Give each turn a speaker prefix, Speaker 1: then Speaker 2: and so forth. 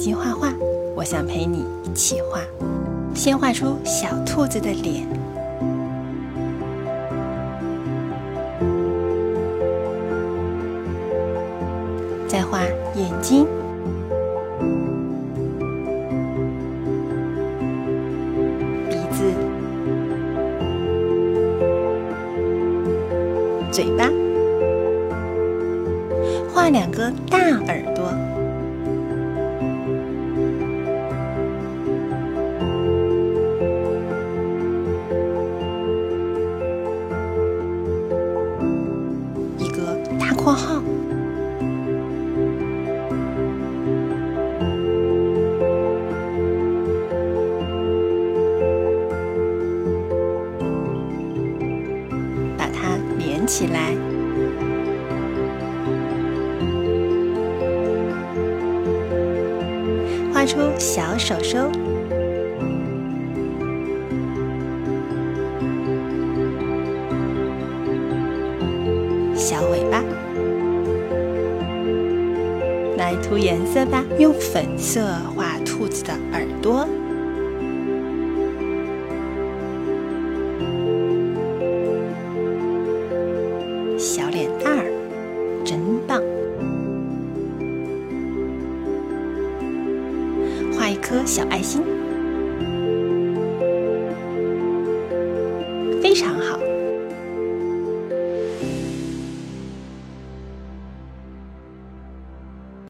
Speaker 1: 机画画，我想陪你一起画。先画出小兔子的脸，再画眼睛、鼻子、嘴巴，画两个大耳朵。括号，把它连起来。画出小手手。小尾巴，来涂颜色吧。用粉色画兔子的耳朵，小脸蛋儿，真棒。画一颗小爱心，非常好。